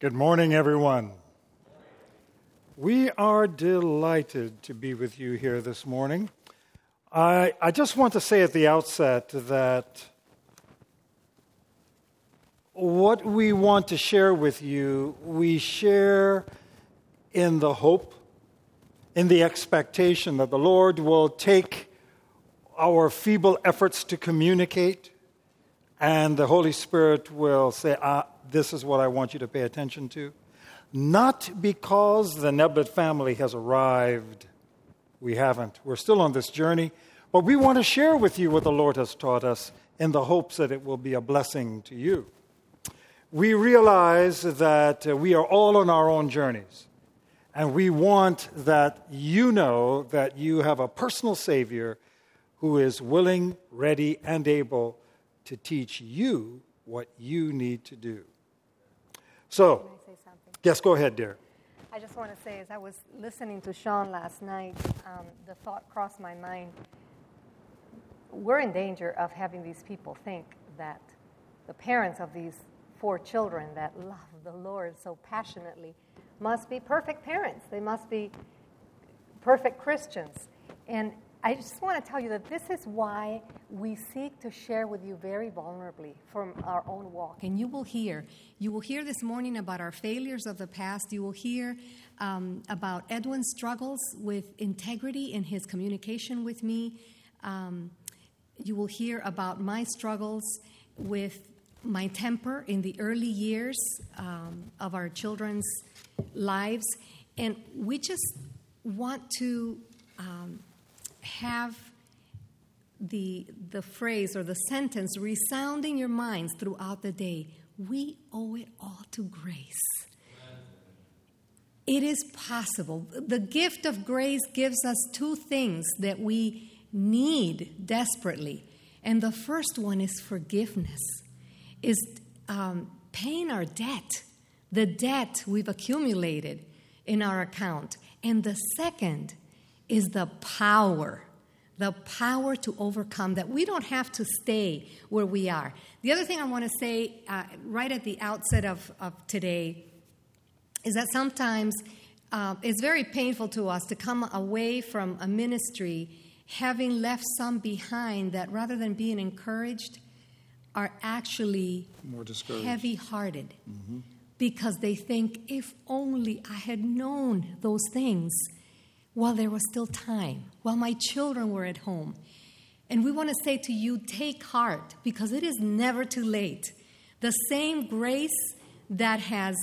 Good morning, everyone. We are delighted to be with you here this morning. I, I just want to say at the outset that what we want to share with you, we share in the hope, in the expectation that the Lord will take our feeble efforts to communicate and the Holy Spirit will say, ah, This is what I want you to pay attention to. Not because the Neblett family has arrived. We haven't. We're still on this journey. But we want to share with you what the Lord has taught us in the hopes that it will be a blessing to you. We realize that uh, we are all on our own journeys. And we want that you know that you have a personal Savior who is willing, ready, and able to teach you what you need to do. So, yes, go ahead, dear. I just want to say, as I was listening to Sean last night, um, the thought crossed my mind. We're in danger of having these people think that the parents of these four children that love the Lord so passionately must be perfect parents. They must be perfect Christians. And I just want to tell you that this is why we seek to share with you very vulnerably from our own walk. And you will hear, you will hear this morning about our failures of the past. You will hear um, about Edwin's struggles with integrity in his communication with me. Um, you will hear about my struggles with my temper in the early years um, of our children's lives. And we just want to um, have the, the phrase or the sentence resounding your minds throughout the day we owe it all to grace. It is possible. The gift of grace gives us two things that we need desperately. And the first one is forgiveness, is um, paying our debt, the debt we've accumulated in our account. And the second is the power the power to overcome that we don't have to stay where we are the other thing i want to say uh, right at the outset of, of today is that sometimes uh, it's very painful to us to come away from a ministry having left some behind that rather than being encouraged are actually more discouraged heavy hearted mm-hmm. because they think if only i had known those things while there was still time, while my children were at home. And we want to say to you, take heart, because it is never too late. The same grace that has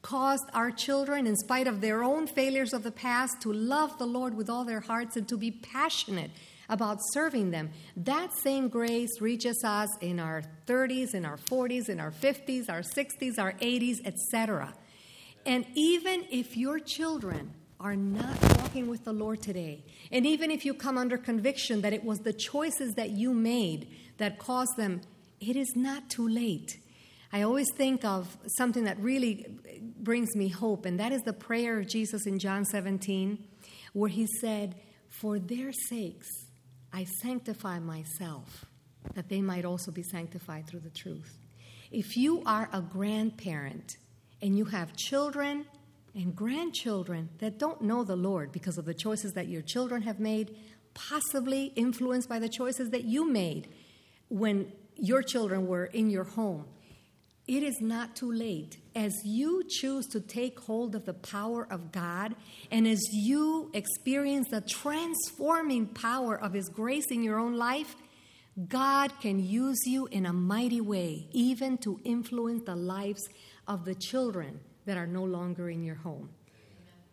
caused our children, in spite of their own failures of the past, to love the Lord with all their hearts and to be passionate about serving them. That same grace reaches us in our 30s, in our 40s, in our 50s, our 60s, our 80s, etc. And even if your children are not walking with the Lord today, and even if you come under conviction that it was the choices that you made that caused them, it is not too late. I always think of something that really brings me hope, and that is the prayer of Jesus in John 17, where he said, For their sakes I sanctify myself, that they might also be sanctified through the truth. If you are a grandparent and you have children and grandchildren that don't know the Lord because of the choices that your children have made, possibly influenced by the choices that you made when your children were in your home. It is not too late. As you choose to take hold of the power of God, and as you experience the transforming power of His grace in your own life, God can use you in a mighty way, even to influence the lives of the children that are no longer in your home.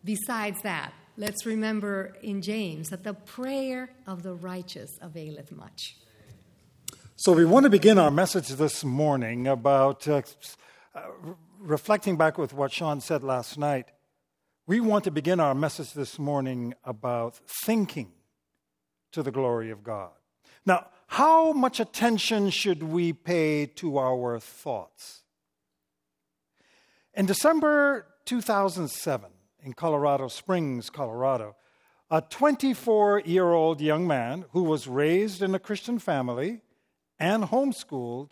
Besides that, let's remember in James that the prayer of the righteous availeth much. So, we want to begin our message this morning about uh, uh, reflecting back with what Sean said last night. We want to begin our message this morning about thinking to the glory of God. Now, how much attention should we pay to our thoughts? In December 2007, in Colorado Springs, Colorado, a 24 year old young man who was raised in a Christian family and homeschooled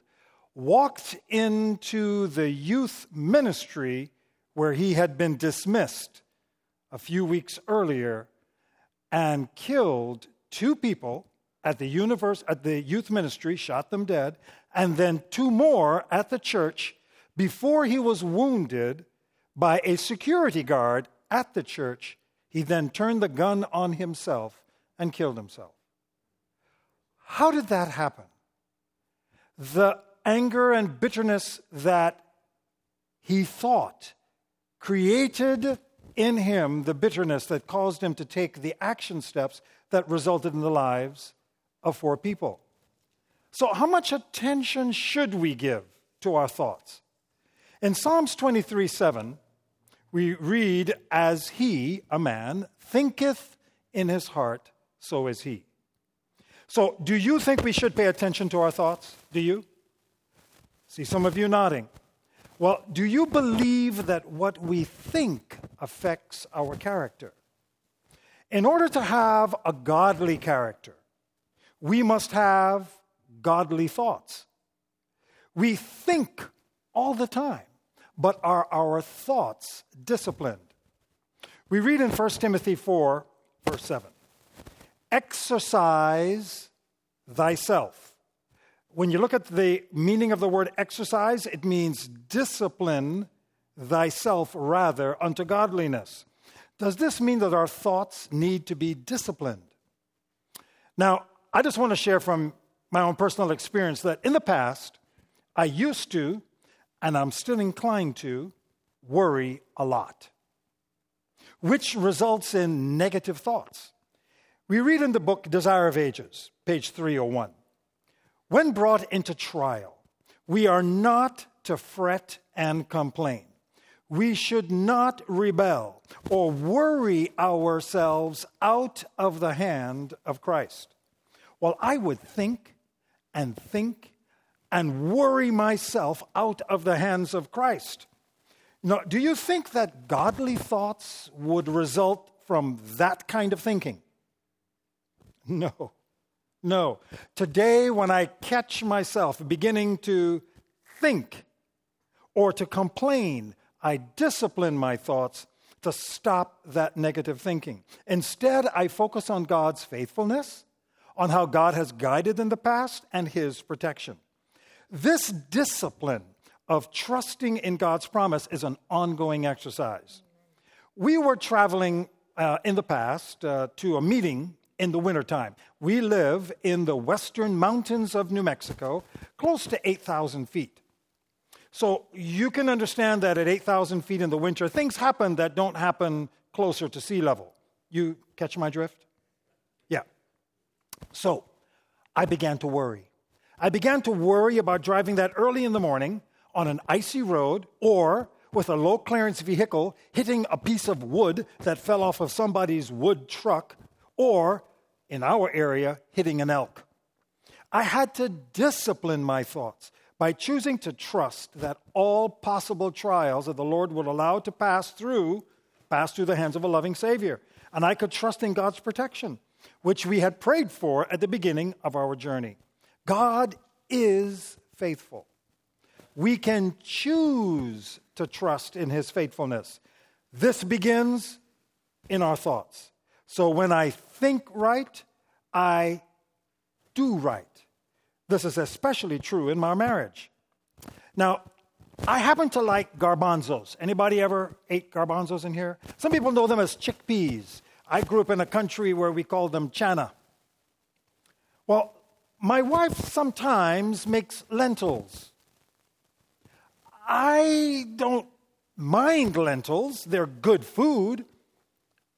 walked into the youth ministry where he had been dismissed a few weeks earlier and killed two people at the universe at the youth ministry shot them dead and then two more at the church before he was wounded by a security guard at the church he then turned the gun on himself and killed himself how did that happen the anger and bitterness that he thought created in him the bitterness that caused him to take the action steps that resulted in the lives of four people. So, how much attention should we give to our thoughts? In Psalms 23 7, we read, As he, a man, thinketh in his heart, so is he. So, do you think we should pay attention to our thoughts? Do you? See some of you nodding. Well, do you believe that what we think affects our character? In order to have a godly character, we must have godly thoughts. We think all the time, but are our thoughts disciplined? We read in 1 Timothy 4, verse 7 Exercise thyself when you look at the meaning of the word exercise, it means discipline thyself rather unto godliness. Does this mean that our thoughts need to be disciplined? Now, I just want to share from my own personal experience that in the past, I used to, and I'm still inclined to, worry a lot, which results in negative thoughts. We read in the book Desire of Ages, page 301. When brought into trial, we are not to fret and complain. We should not rebel or worry ourselves out of the hand of Christ. Well, I would think and think and worry myself out of the hands of Christ. Now, do you think that godly thoughts would result from that kind of thinking? No. No. Today, when I catch myself beginning to think or to complain, I discipline my thoughts to stop that negative thinking. Instead, I focus on God's faithfulness, on how God has guided in the past, and His protection. This discipline of trusting in God's promise is an ongoing exercise. We were traveling uh, in the past uh, to a meeting in the wintertime. We live in the western mountains of New Mexico, close to 8,000 feet. So you can understand that at 8,000 feet in the winter, things happen that don't happen closer to sea level. You catch my drift? Yeah. So I began to worry. I began to worry about driving that early in the morning on an icy road or with a low clearance vehicle hitting a piece of wood that fell off of somebody's wood truck or in our area, hitting an elk. I had to discipline my thoughts by choosing to trust that all possible trials that the Lord would allow to pass through pass through the hands of a loving Savior. And I could trust in God's protection, which we had prayed for at the beginning of our journey. God is faithful. We can choose to trust in His faithfulness. This begins in our thoughts. So when I think right, I do right. This is especially true in my marriage. Now, I happen to like garbanzos. Anybody ever ate garbanzos in here? Some people know them as chickpeas. I grew up in a country where we called them chana. Well, my wife sometimes makes lentils. I don't mind lentils, they're good food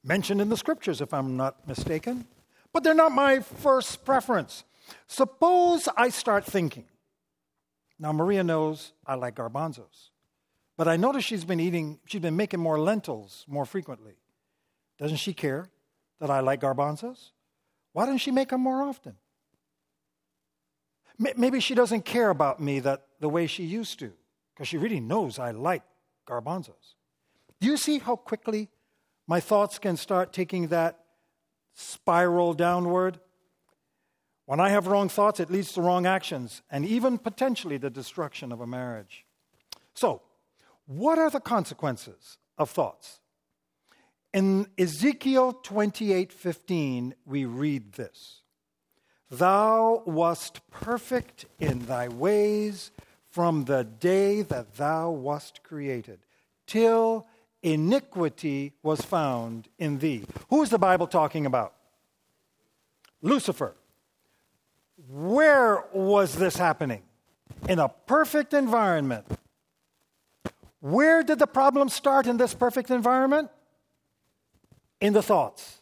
mentioned in the scriptures, if I'm not mistaken. But they're not my first preference. Suppose I start thinking. Now, Maria knows I like garbanzos, but I notice she's been eating, she's been making more lentils more frequently. Doesn't she care that I like garbanzos? Why doesn't she make them more often? Maybe she doesn't care about me that the way she used to, because she really knows I like garbanzos. Do you see how quickly my thoughts can start taking that spiral downward. When I have wrong thoughts, it leads to wrong actions and even potentially the destruction of a marriage. So, what are the consequences of thoughts? In Ezekiel 28:15 we read this. Thou wast perfect in thy ways from the day that thou wast created, till iniquity was found in thee. Who is the Bible talking about? Lucifer. Where was this happening? In a perfect environment. Where did the problem start in this perfect environment? In the thoughts.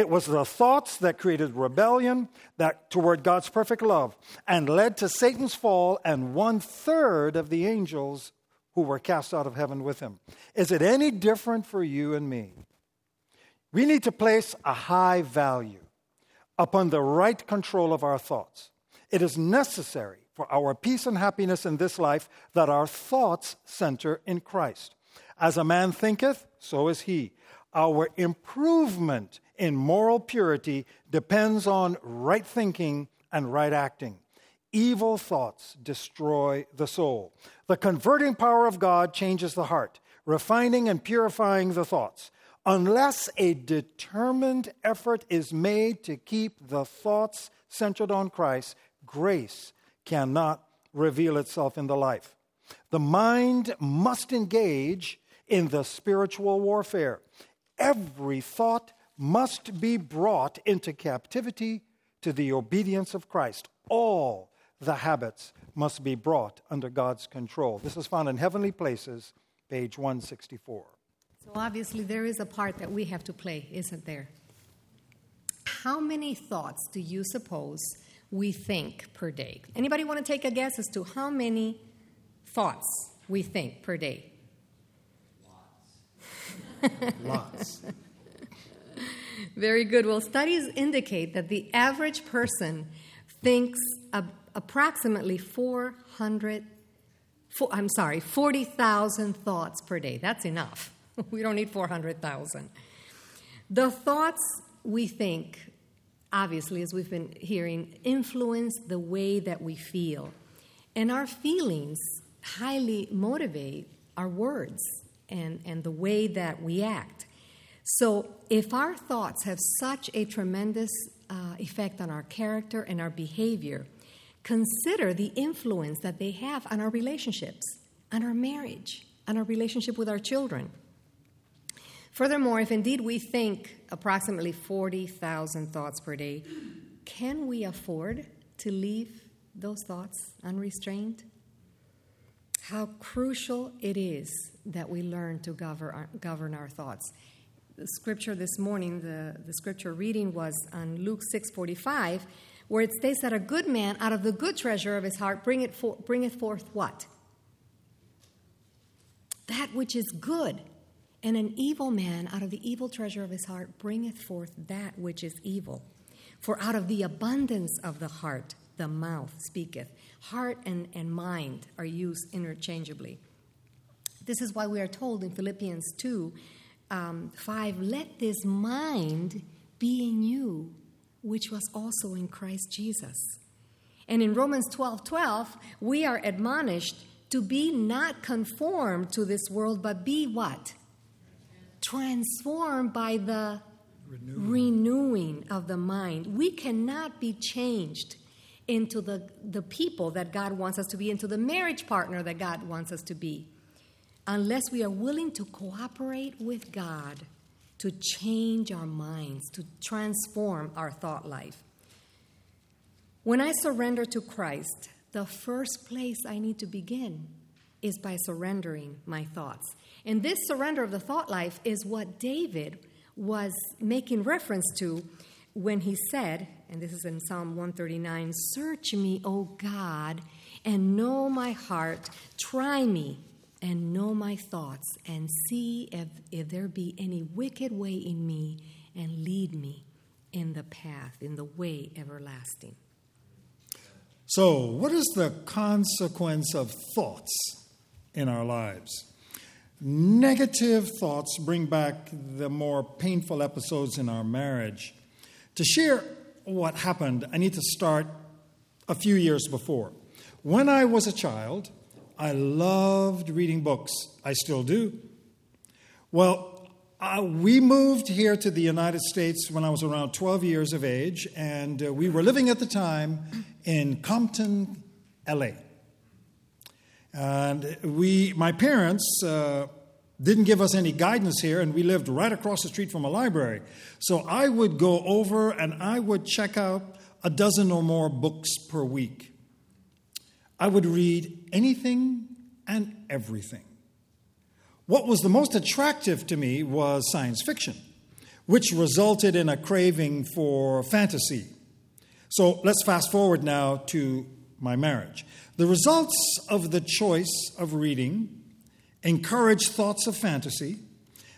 It was the thoughts that created rebellion that toward God's perfect love and led to Satan's fall and one third of the angels who were cast out of heaven with him. Is it any different for you and me? We need to place a high value upon the right control of our thoughts. It is necessary for our peace and happiness in this life that our thoughts center in Christ. As a man thinketh, so is he. Our improvement in moral purity depends on right thinking and right acting. Evil thoughts destroy the soul. The converting power of God changes the heart, refining and purifying the thoughts. Unless a determined effort is made to keep the thoughts centered on Christ, grace cannot reveal itself in the life. The mind must engage in the spiritual warfare. Every thought must be brought into captivity to the obedience of Christ. All the habits must be brought under God's control. This is found in Heavenly Places, page 164. So obviously, there is a part that we have to play, isn't there? How many thoughts do you suppose we think per day? Anybody want to take a guess as to how many thoughts we think per day? Lots. Very good. Well, studies indicate that the average person thinks approximately 400, four, I'm sorry, 40,000 thoughts per day. That's enough. we don't need 400,000. The thoughts we think, obviously, as we've been hearing, influence the way that we feel. And our feelings highly motivate our words and, and the way that we act. So, if our thoughts have such a tremendous uh, effect on our character and our behavior, consider the influence that they have on our relationships, on our marriage, on our relationship with our children. Furthermore, if indeed we think approximately 40,000 thoughts per day, can we afford to leave those thoughts unrestrained? How crucial it is that we learn to govern our, govern our thoughts. The scripture this morning, the, the scripture reading was on Luke 6:45, where it states that a good man out of the good treasure of his heart bringeth, for, bringeth forth what? That which is good. And an evil man out of the evil treasure of his heart bringeth forth that which is evil. For out of the abundance of the heart the mouth speaketh. Heart and, and mind are used interchangeably. This is why we are told in Philippians 2 um, 5 let this mind be in you, which was also in Christ Jesus. And in Romans 12 12, we are admonished to be not conformed to this world, but be what? transformed by the renewing. renewing of the mind. We cannot be changed into the, the people that God wants us to be, into the marriage partner that God wants us to be, unless we are willing to cooperate with God to change our minds, to transform our thought life. When I surrender to Christ, the first place I need to begin is by surrendering my thoughts. And this surrender of the thought life is what David was making reference to when he said, and this is in Psalm 139 Search me, O God, and know my heart. Try me and know my thoughts, and see if, if there be any wicked way in me, and lead me in the path, in the way everlasting. So, what is the consequence of thoughts in our lives? Negative thoughts bring back the more painful episodes in our marriage. To share what happened, I need to start a few years before. When I was a child, I loved reading books. I still do. Well, uh, we moved here to the United States when I was around 12 years of age, and uh, we were living at the time in Compton, LA. And we, my parents, uh, didn't give us any guidance here, and we lived right across the street from a library. So I would go over and I would check out a dozen or more books per week. I would read anything and everything. What was the most attractive to me was science fiction, which resulted in a craving for fantasy. So let's fast forward now to my marriage. The results of the choice of reading encouraged thoughts of fantasy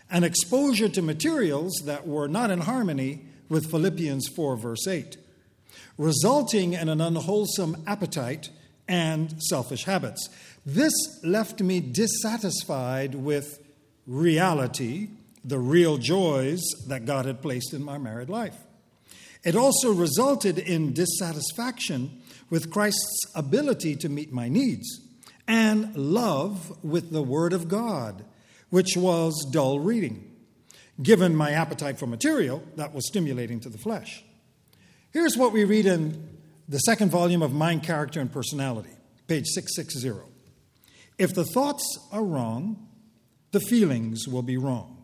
and exposure to materials that were not in harmony with Philippians 4, verse 8, resulting in an unwholesome appetite and selfish habits. This left me dissatisfied with reality, the real joys that God had placed in my married life. It also resulted in dissatisfaction with Christ's ability to meet my needs and love with the Word of God, which was dull reading, given my appetite for material that was stimulating to the flesh. Here's what we read in the second volume of Mind, Character, and Personality, page 660. If the thoughts are wrong, the feelings will be wrong.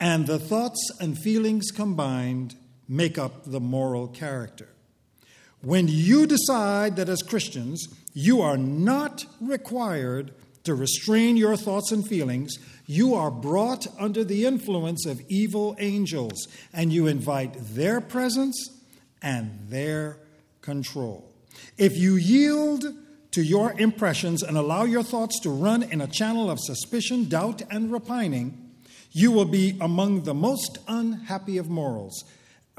And the thoughts and feelings combined make up the moral character. When you decide that as Christians, you are not required to restrain your thoughts and feelings, you are brought under the influence of evil angels, and you invite their presence and their control. If you yield to your impressions and allow your thoughts to run in a channel of suspicion, doubt, and repining, you will be among the most unhappy of morals,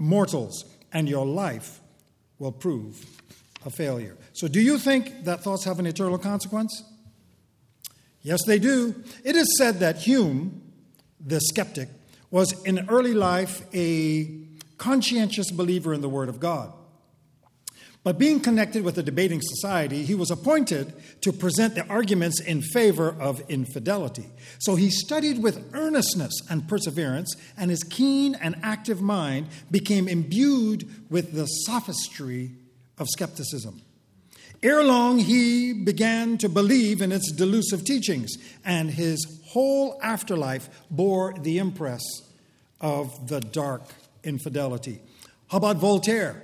mortals, and your life will prove a failure. So, do you think that thoughts have an eternal consequence? Yes, they do. It is said that Hume, the skeptic, was in early life a conscientious believer in the Word of God. But being connected with a debating society, he was appointed to present the arguments in favor of infidelity. So he studied with earnestness and perseverance, and his keen and active mind became imbued with the sophistry of skepticism. Ere long, he began to believe in its delusive teachings, and his whole afterlife bore the impress of the dark infidelity. How about Voltaire?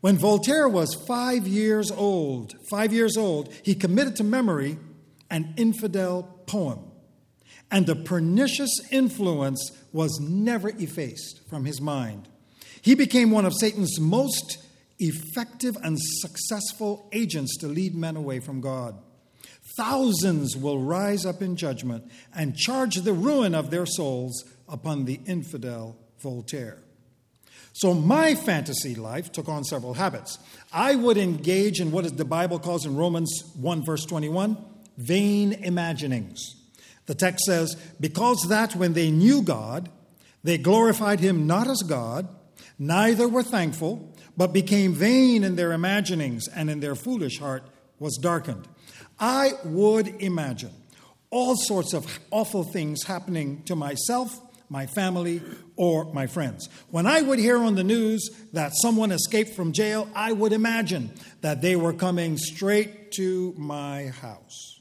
When Voltaire was five years old, five years old, he committed to memory an infidel poem. And the pernicious influence was never effaced from his mind. He became one of Satan's most effective and successful agents to lead men away from God. Thousands will rise up in judgment and charge the ruin of their souls upon the infidel Voltaire. So my fantasy life took on several habits. I would engage in what the Bible calls in Romans 1, verse 21, vain imaginings. The text says, Because that when they knew God, they glorified him not as God, neither were thankful, but became vain in their imaginings, and in their foolish heart was darkened. I would imagine all sorts of awful things happening to myself my family, or my friends. When I would hear on the news that someone escaped from jail, I would imagine that they were coming straight to my house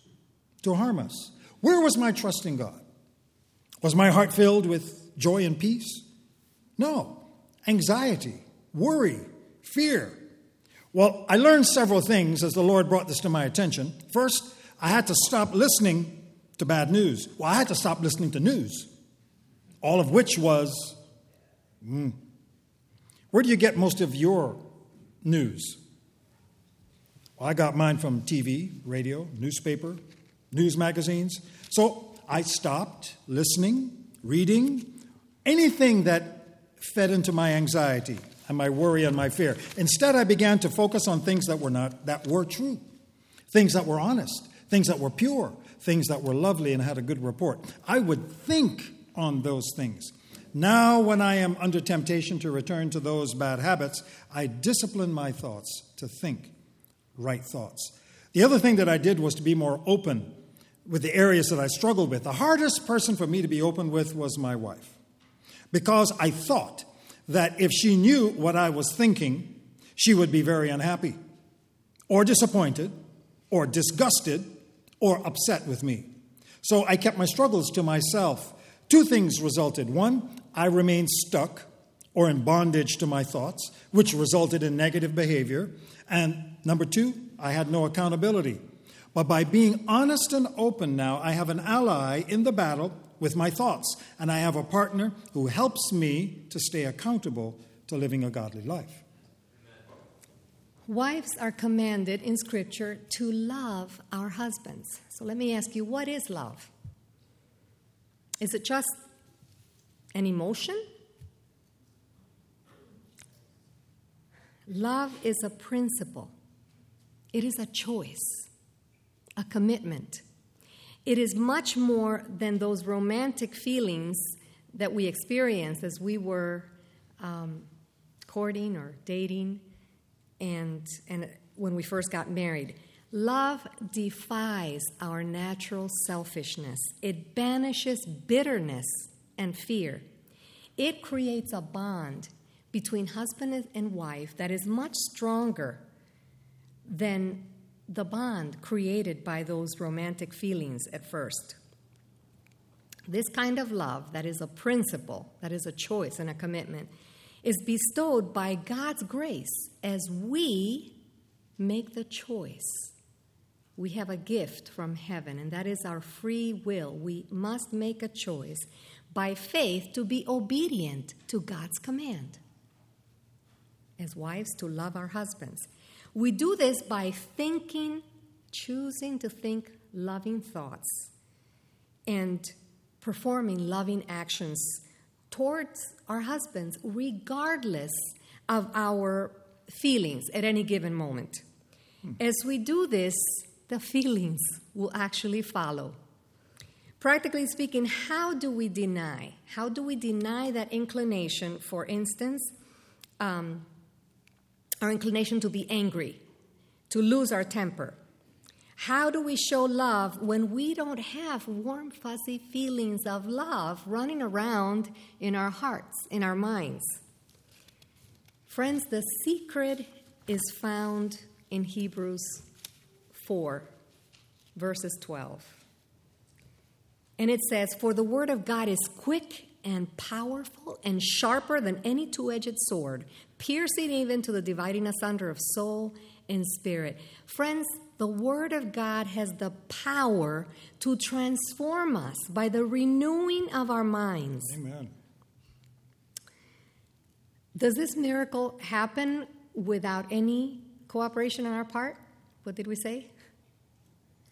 to harm us. Where was my trust in God? Was my heart filled with joy and peace? No. Anxiety, worry, fear. Well, I learned several things as the Lord brought this to my attention. First, I had to stop listening to bad news. Well, I had to stop listening to news all of which was mm, where do you get most of your news? Well, I got mine from TV, radio, newspaper, news magazines. So I stopped listening, reading, anything that fed into my anxiety and my worry and my fear. Instead, I began to focus on things that were not that were true, things that were honest, things that were pure, things that were lovely and had a good report. I would think on those things. Now, when I am under temptation to return to those bad habits, I discipline my thoughts to think right thoughts. The other thing that I did was to be more open with the areas that I struggled with. The hardest person for me to be open with was my wife because I thought that if she knew what I was thinking, she would be very unhappy or disappointed or disgusted or upset with me. So I kept my struggles to myself. Two things resulted. One, I remained stuck or in bondage to my thoughts, which resulted in negative behavior. And number two, I had no accountability. But by being honest and open now, I have an ally in the battle with my thoughts, and I have a partner who helps me to stay accountable to living a godly life. Wives are commanded in Scripture to love our husbands. So let me ask you what is love? Is it just an emotion? Love is a principle, it is a choice, a commitment. It is much more than those romantic feelings that we experienced as we were um, courting or dating and, and when we first got married. Love defies our natural selfishness, it banishes bitterness and fear. It creates a bond between husband and wife that is much stronger than the bond created by those romantic feelings at first. This kind of love, that is a principle, that is a choice and a commitment, is bestowed by God's grace as we make the choice. We have a gift from heaven, and that is our free will. We must make a choice by faith to be obedient to God's command. As wives, to love our husbands. We do this by thinking, choosing to think loving thoughts, and performing loving actions towards our husbands, regardless of our feelings at any given moment. Hmm. As we do this, the feelings will actually follow. Practically speaking, how do we deny? How do we deny that inclination, for instance, um, our inclination to be angry, to lose our temper? How do we show love when we don't have warm, fuzzy feelings of love running around in our hearts, in our minds? Friends, the secret is found in Hebrews 4, verses 12. And it says, For the word of God is quick and powerful and sharper than any two edged sword, piercing even to the dividing asunder of soul and spirit. Friends, the Word of God has the power to transform us by the renewing of our minds. Amen. Does this miracle happen without any cooperation on our part? What did we say?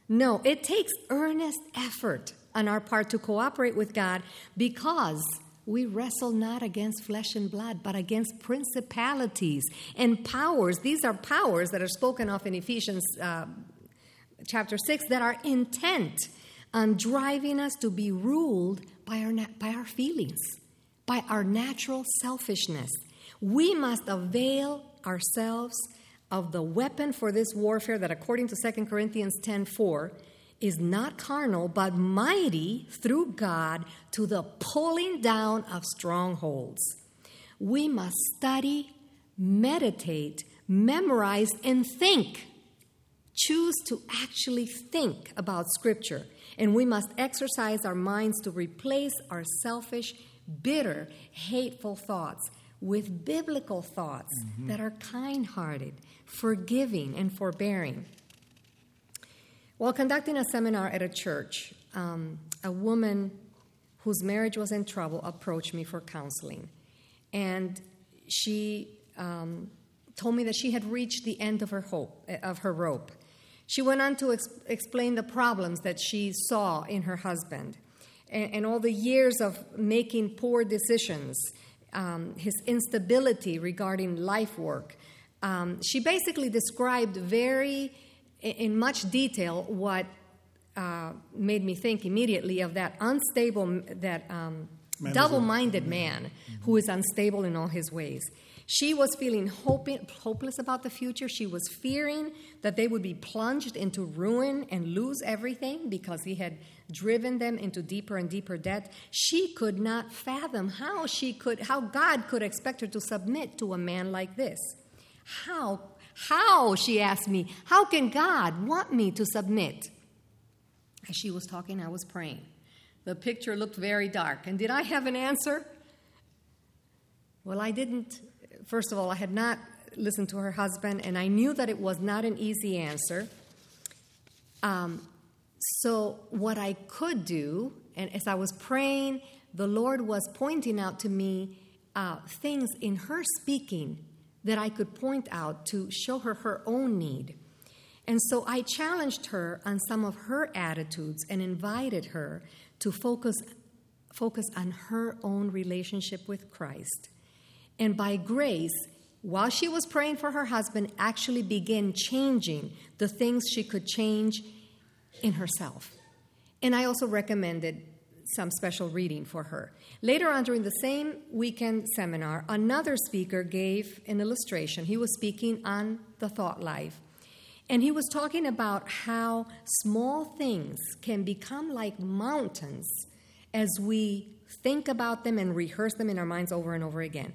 No, it takes earnest effort on our part to cooperate with God because we wrestle not against flesh and blood, but against principalities and powers. These are powers that are spoken of in Ephesians uh, chapter 6 that are intent on driving us to be ruled by our, by our feelings, by our natural selfishness. We must avail ourselves of the weapon for this warfare that according to 2 Corinthians 10:4 is not carnal, but mighty through God to the pulling down of strongholds. We must study, meditate, memorize, and think. Choose to actually think about Scripture. And we must exercise our minds to replace our selfish, bitter, hateful thoughts with biblical thoughts mm-hmm. that are kind hearted, forgiving, and forbearing. While conducting a seminar at a church, um, a woman whose marriage was in trouble approached me for counseling. And she um, told me that she had reached the end of her hope, of her rope. She went on to ex- explain the problems that she saw in her husband and, and all the years of making poor decisions, um, his instability regarding life work. Um, she basically described very in much detail what uh, made me think immediately of that unstable, that um, double minded man who is unstable in all his ways. She was feeling hoping, hopeless about the future. She was fearing that they would be plunged into ruin and lose everything because he had driven them into deeper and deeper debt. She could not fathom how she could how God could expect her to submit to a man like this. How how she asked me, how can God want me to submit? As she was talking, I was praying. The picture looked very dark. And did I have an answer? Well, I didn't. First of all, I had not listened to her husband, and I knew that it was not an easy answer. Um, so, what I could do, and as I was praying, the Lord was pointing out to me uh, things in her speaking that I could point out to show her her own need. And so I challenged her on some of her attitudes and invited her to focus, focus on her own relationship with Christ. And by grace, while she was praying for her husband, actually began changing the things she could change in herself. And I also recommended some special reading for her. Later on, during the same weekend seminar, another speaker gave an illustration. He was speaking on the thought life. And he was talking about how small things can become like mountains as we think about them and rehearse them in our minds over and over again.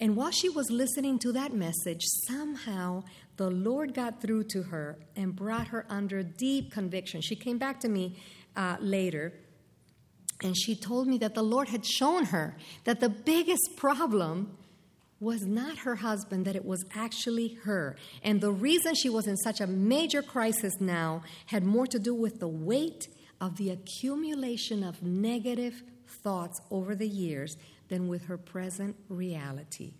And while she was listening to that message, somehow the Lord got through to her and brought her under deep conviction. She came back to me uh, later and she told me that the Lord had shown her that the biggest problem was not her husband, that it was actually her. And the reason she was in such a major crisis now had more to do with the weight of the accumulation of negative thoughts over the years than with her present reality.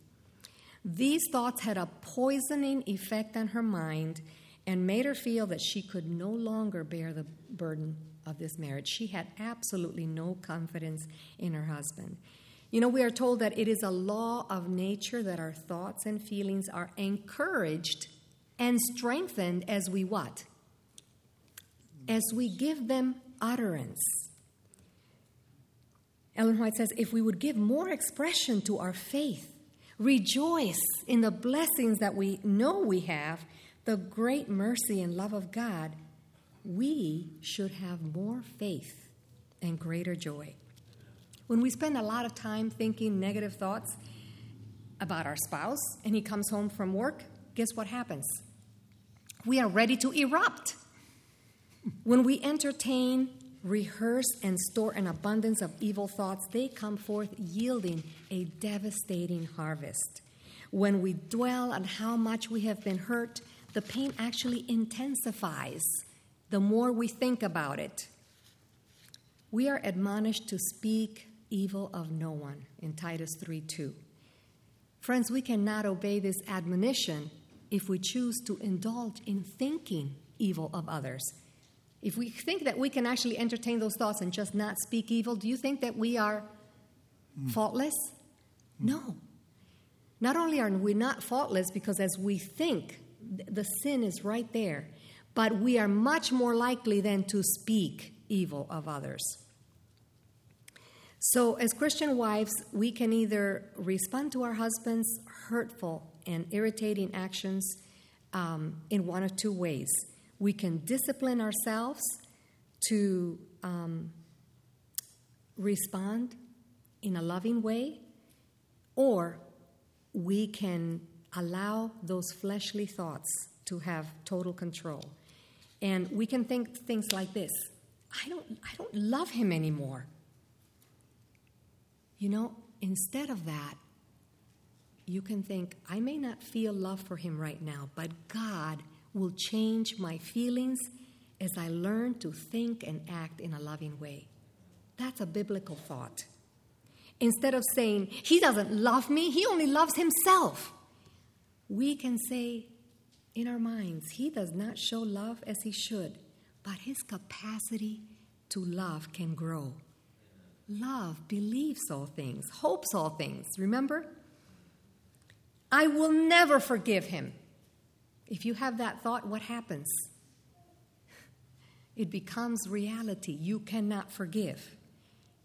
These thoughts had a poisoning effect on her mind and made her feel that she could no longer bear the burden of this marriage. She had absolutely no confidence in her husband. You know, we are told that it is a law of nature that our thoughts and feelings are encouraged and strengthened as we what? As we give them utterance. Ellen White says if we would give more expression to our faith, rejoice in the blessings that we know we have, the great mercy and love of God, we should have more faith and greater joy. When we spend a lot of time thinking negative thoughts about our spouse and he comes home from work, guess what happens? We are ready to erupt. When we entertain, rehearse, and store an abundance of evil thoughts, they come forth yielding a devastating harvest. When we dwell on how much we have been hurt, the pain actually intensifies the more we think about it. We are admonished to speak evil of no one in Titus 3 2. Friends, we cannot obey this admonition if we choose to indulge in thinking evil of others. If we think that we can actually entertain those thoughts and just not speak evil, do you think that we are mm. faultless? Mm. No. Not only are we not faultless because as we think, the sin is right there but we are much more likely than to speak evil of others. So, as Christian wives, we can either respond to our husband's hurtful and irritating actions um, in one of two ways. We can discipline ourselves to um, respond in a loving way, or we can allow those fleshly thoughts to have total control. And we can think things like this I don't, I don't love him anymore. You know, instead of that, you can think, I may not feel love for him right now, but God will change my feelings as I learn to think and act in a loving way. That's a biblical thought. Instead of saying, He doesn't love me, He only loves Himself, we can say, in our minds, he does not show love as he should, but his capacity to love can grow. Love believes all things, hopes all things. Remember? I will never forgive him. If you have that thought, what happens? It becomes reality. You cannot forgive.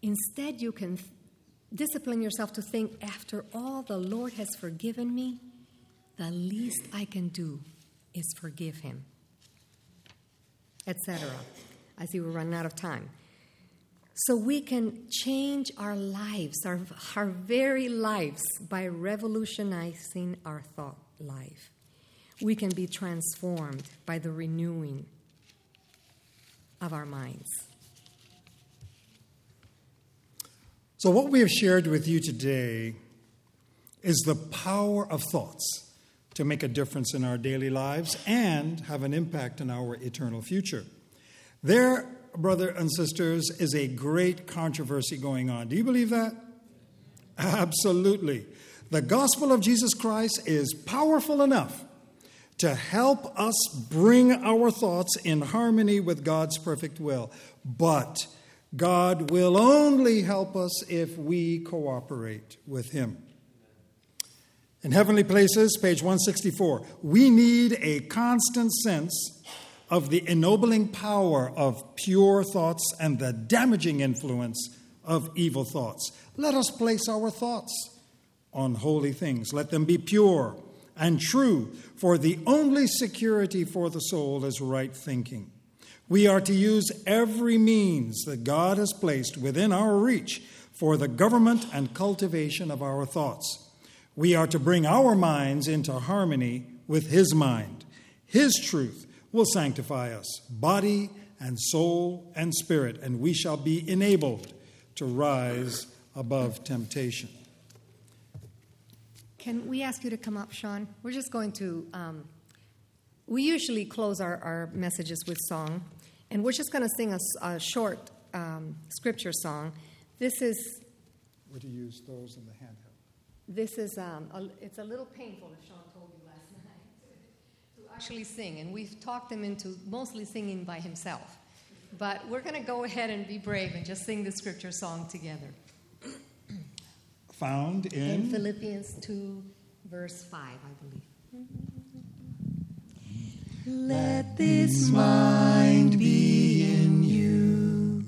Instead, you can discipline yourself to think after all the Lord has forgiven me, the least I can do is forgive him, etc. I see we're running out of time. So we can change our lives, our, our very lives, by revolutionizing our thought life. We can be transformed by the renewing of our minds. So, what we have shared with you today is the power of thoughts to make a difference in our daily lives and have an impact in our eternal future. There, brother and sisters, is a great controversy going on. Do you believe that? Absolutely. The gospel of Jesus Christ is powerful enough to help us bring our thoughts in harmony with God's perfect will. But God will only help us if we cooperate with Him. In Heavenly Places, page 164, we need a constant sense of the ennobling power of pure thoughts and the damaging influence of evil thoughts. Let us place our thoughts on holy things. Let them be pure and true, for the only security for the soul is right thinking. We are to use every means that God has placed within our reach for the government and cultivation of our thoughts. We are to bring our minds into harmony with His mind. His truth will sanctify us, body and soul and spirit, and we shall be enabled to rise above temptation. Can we ask you to come up, Sean? We're just going to, um, we usually close our, our messages with song. And we're just going to sing a, a short um, scripture song. This is. Would you use those in the handheld? This is. Um, a, it's a little painful, as Sean told you last night, to actually sing. And we've talked him into mostly singing by himself. But we're going to go ahead and be brave and just sing the scripture song together. Found in, in Philippians 2, verse 5, I believe. Let this mind be in you,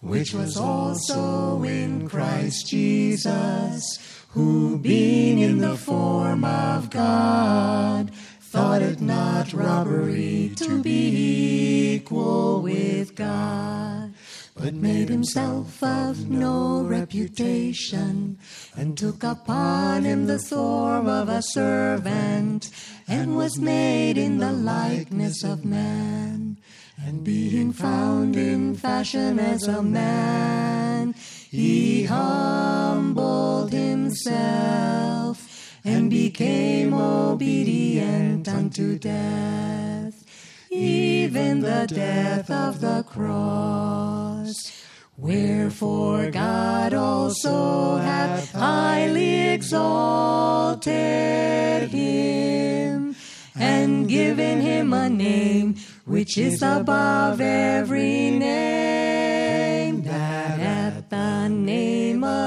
which was also in Christ Jesus, who being in the form of God, thought it not robbery to be equal with God but made himself of no reputation, and took upon him the form of a servant, and was made in the likeness of man. And being found in fashion as a man, he humbled himself, and became obedient unto death even the death of the cross. Wherefore God also hath highly exalted him, and given him a name which is above every name,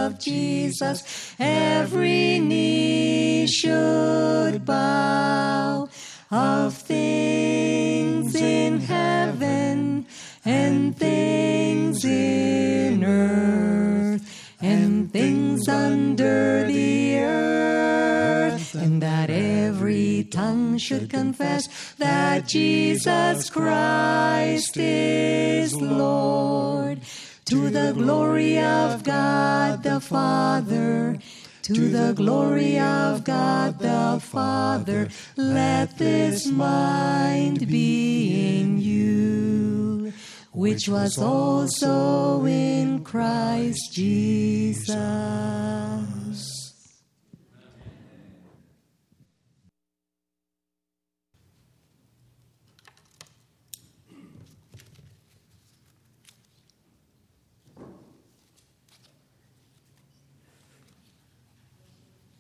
of Jesus every knee should bow of things in heaven and things in earth and things under the earth, and that every tongue should confess that Jesus Christ is Lord, to the glory of God the Father. To the glory of God the Father, let this mind be in you, which was also in Christ Jesus.